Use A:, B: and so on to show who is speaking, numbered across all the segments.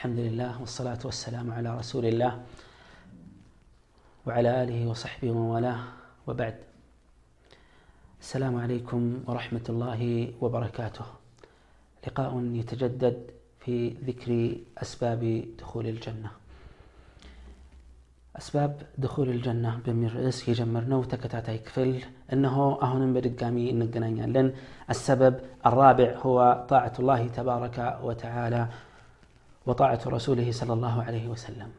A: الحمد لله والصلاة والسلام على رسول الله وعلى آله وصحبه ومن والاه وبعد. السلام عليكم ورحمة الله وبركاته. لقاء يتجدد في ذكر أسباب دخول الجنة. أسباب دخول الجنة بمير رئيس يجمرنا تكتاتي كفل أنه أهون بدقامي نقنانيا لن. السبب الرابع هو طاعة الله تبارك وتعالى وطاعة رسوله صلى الله عليه وسلم.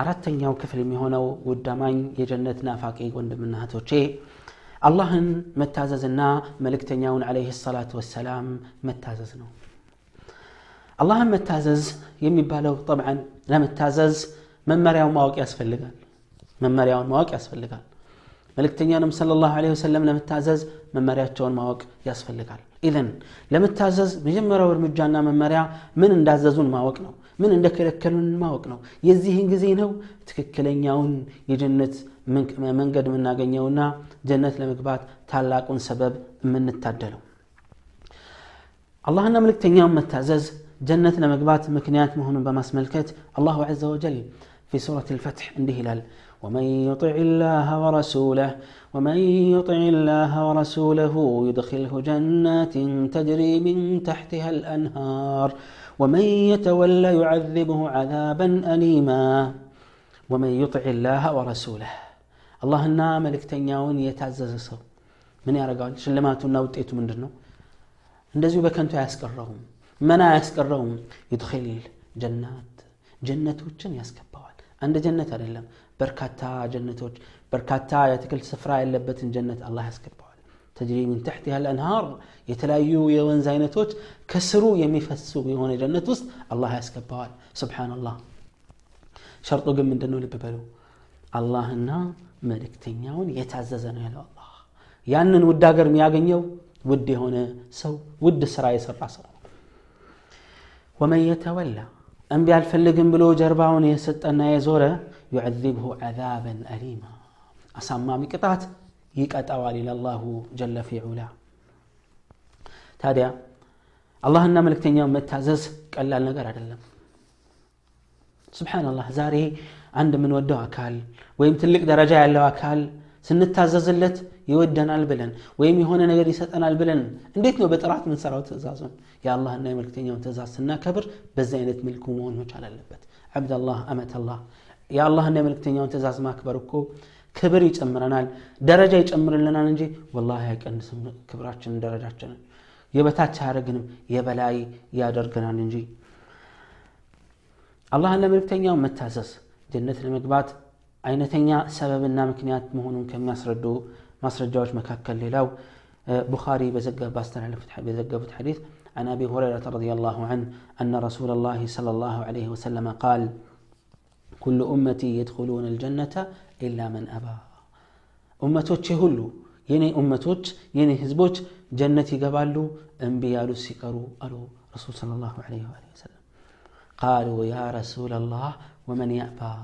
A: أردت أن يوكف المهونة ودامان يجنتنا نافاك إيقون من هاتوشي الله متاززنا ملك تنياون عليه الصلاة والسلام متاززنا الله متازز يمي بالو طبعا لا متازز من مريم مواقع أسفل لقال من مريم مواقع أسفل لقال መልእክተኛንም صلى الله عليه وسلم ለመታዘዝ መመሪያቸውን ማወቅ ያስፈልጋል ኢዘን ለመታዘዝ መጀመሪያው እርምጃና መመሪያ ምን እንዳዘዙን ማወቅ ነው ምን እንደከለከሉን ማወቅ ነው የዚህን ጊዜ ነው ትክክለኛውን የጀነት መንገድ የምናገኘውና ጀነት ለመግባት ታላቁን ሰበብ የምንታደለው አላህና መልእክተኛውን መታዘዝ ጀነት ለመግባት ምክንያት መሆኑን በማስመልከት አላሁ ዘ ወጀል في سورة الفتح እንዲህ ይላል ومن يطع الله ورسوله ومن يطع الله ورسوله يدخله جنات تجري من تحتها الأنهار ومن يتولى يعذبه عذابا أليما ومن يطع الله ورسوله الله النا ملك تنياون يتعزز سو من يرقال شلماتنا وطيتو من دنو እንደዚሁ በከንቱ አያስቀረውም መና አያስቀረውም ይድል ጀናት ጀነቶችን ያስገባዋል አንድ ጀነት አይደለም በርካታ ጀነቶች በርካታ የአትክልት ስፍራ ያለበትን ጀነት አላህ ያስገባዋል ተጅሪ ምን ተሕቲሃ ልአንሃር የተለያዩ የወንዝ አይነቶች ከስሩ የሚፈሱ የሆነ ጀነት ውስጥ አላህ ያስገባዋል ስብሓንላህ ሸርጡ ግን ምንድን ነው ልብ በሉ አላህና መልእክተኛውን የታዘዘ ነው ያለው አላህ ያንን ውድ ሀገር የሚያገኘው ውድ የሆነ ሰው ውድ ስራ የሰራ ሰው ወመን የተወላ أن بيع الفلقن بلو جرباون يسد أن يزور يعذبه عذابا أليما. أسمى مكتات يكات أوالي لله جل في علا. تاديا الله أنه ملك تنيوم متازز كلا لنقر عدلم سبحان الله زاري عند من ودو أكال ويمتلك درجة الله أكال ስንታዘዝለት ይወደናል ብለን ወይም የሆነ ነገር ይሰጠናል ብለን እንዴት ነው በጥራት ምንሰራው ትእዛዙን? የአላህና የመልክተኛውን ትእዛዝ ስናከብር በዚህ አይነት መልኩ መሆን መቻል አለበት። አብደላህ አመተላህ። የአላህና የመልክተኛውን ትእዛዝ ማክበር እኮ ክብር ይጨምረናል ደረጃ ይጨምርልናል እንጂ ወላሂ አይቀንስም ክብራችንን ደረጃችንን። የበታች አያደርግንም የበላይ ያደርገናል እንጂ። አላህን ለመልክተኛው መታዘዝ ጀነት ለመግባት أين تنيا سبب النامك نيات مهون كم ناصر الدو ناصر አይነተኛ مكاك ምክንያት መሆኑን ከሚያስረዱ ማስረጃዎች መካከል ሌላው ቡኻሪ በዘገቡት ሐዲስ عن أبي هريرة رضي الله عنه أن رسول الله صلى الله عليه وسلم قال كل أمتي يدخلون الجنة إلا من أبى. أمتك هلو يني أمتك يني هزبوك جنتي قبالو أنبياء السكروا ألو رسول صلى الله عليه وسلم قالوا يا رسول الله ومن يأبى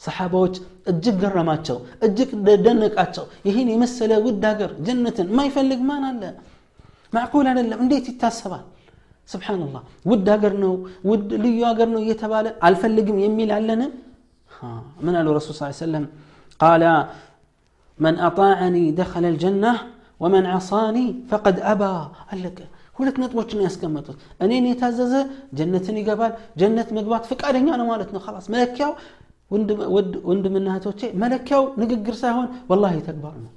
A: ሰሓባዎች እጅግ ገረማቸው እጅግ ደነቃቸው ይህን የመሰለ ውድ ሀገር ጀነትን የማይፈልግ ማን አለ ማዕቁል አይደለም እንዴት ይታሰባል ስብሓንላህ ውድ ሀገር ነው ውድ ልዩ ሀገር ነው እየተባለ አልፈልግም የሚል አለን ምን አሉ ረሱል ስ ሰለም ቃለ መን አጣዕኒ ደኸለ ልጀና ወመን ዓሳኒ ፈቀድ አባ አለቀ ሁለት ነጥቦች ነው ያስቀመጡት እኔን የታዘዘ ጀነትን ይገባል ጀነት መግባት ፍቃደኛ ነው ማለት ነው ላስ መለኪያው ወንድምና እህቶቼ መለኪያው ንግግር ሳይሆን ወላሂ ተግባር ነው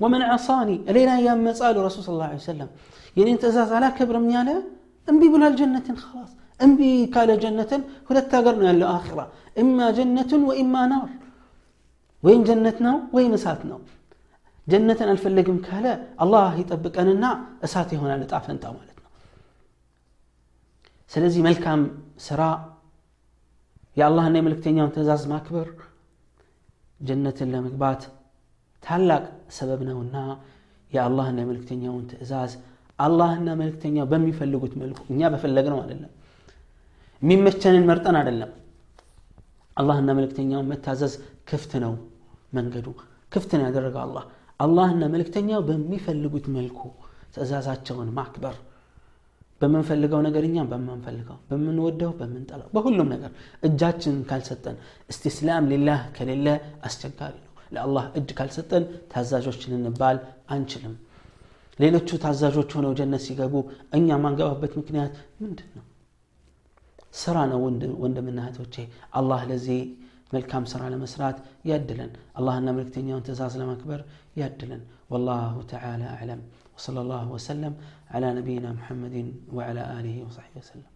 A: ወመን ዓሳኒ ሌላ ያመጻሉ ረሱል ስ ላ ሰለም የኔን ትእዛዝ አላከብርም ያለ እምቢ ብሏል ጀነትን ላስ እምቢ ካለ ጀነትን ሁለት ሀገር ነው ያለው አኺራ እማ ጀነቱን ወኢማ ናር ወይም ጀነት ነው ወይም እሳት ነው ጀነትን አልፈለግም ካለ አላህ ይጠብቀንና እሳት ይሆናል እጣ ፈንታ ማለት ነው ስለዚህ መልካም ስራ የአላህና የመልክተኛውን ትእዛዝ ማክበር ጀነትን ለመግባት ታላቅ ሰበብ ነውና የአላህና የመልክተኛውን ትእዛዝ አላህና መልክተኛው በሚፈልጉት መልኩ እኛ በፈለግነው አይደለም የሚመቸንን መርጠን አይደለም። አላህና መልክተኛውን መታዘዝ ክፍት ነው መንገዱ። ክፍት ነው ያደረገው አላህ። አላህና መልክተኛው በሚፈልጉት መልኩ ትእዛዛቸውን ማክበር በምንፈልገው ነገር እኛም በምንፈልገው በምንወደው በምንጠላው በሁሉም ነገር እጃችን ካልሰጠን። እስቲስላም ሊላህ ከሌለ አስቸጋሪ ነው። ለአላህ እጅ ካልሰጠን ታዛዦች ልንባል አንችልም። ሌሎቹ ታዛዦች ሆነው ጀነት ሲገቡ እኛ ማንገባበት ምክንያት ምንድን ነው? ስራ ነው ወንድምና አላህ ለዚህ መልካም ስራ ለመስራት ያድለን አላህና መልክተኛውን ትእዛዝ ለማክበር ያድለን والله تعالى أعلم وصلى الله وسلم على نبينا محمد وعلى آله وصحبه وسلم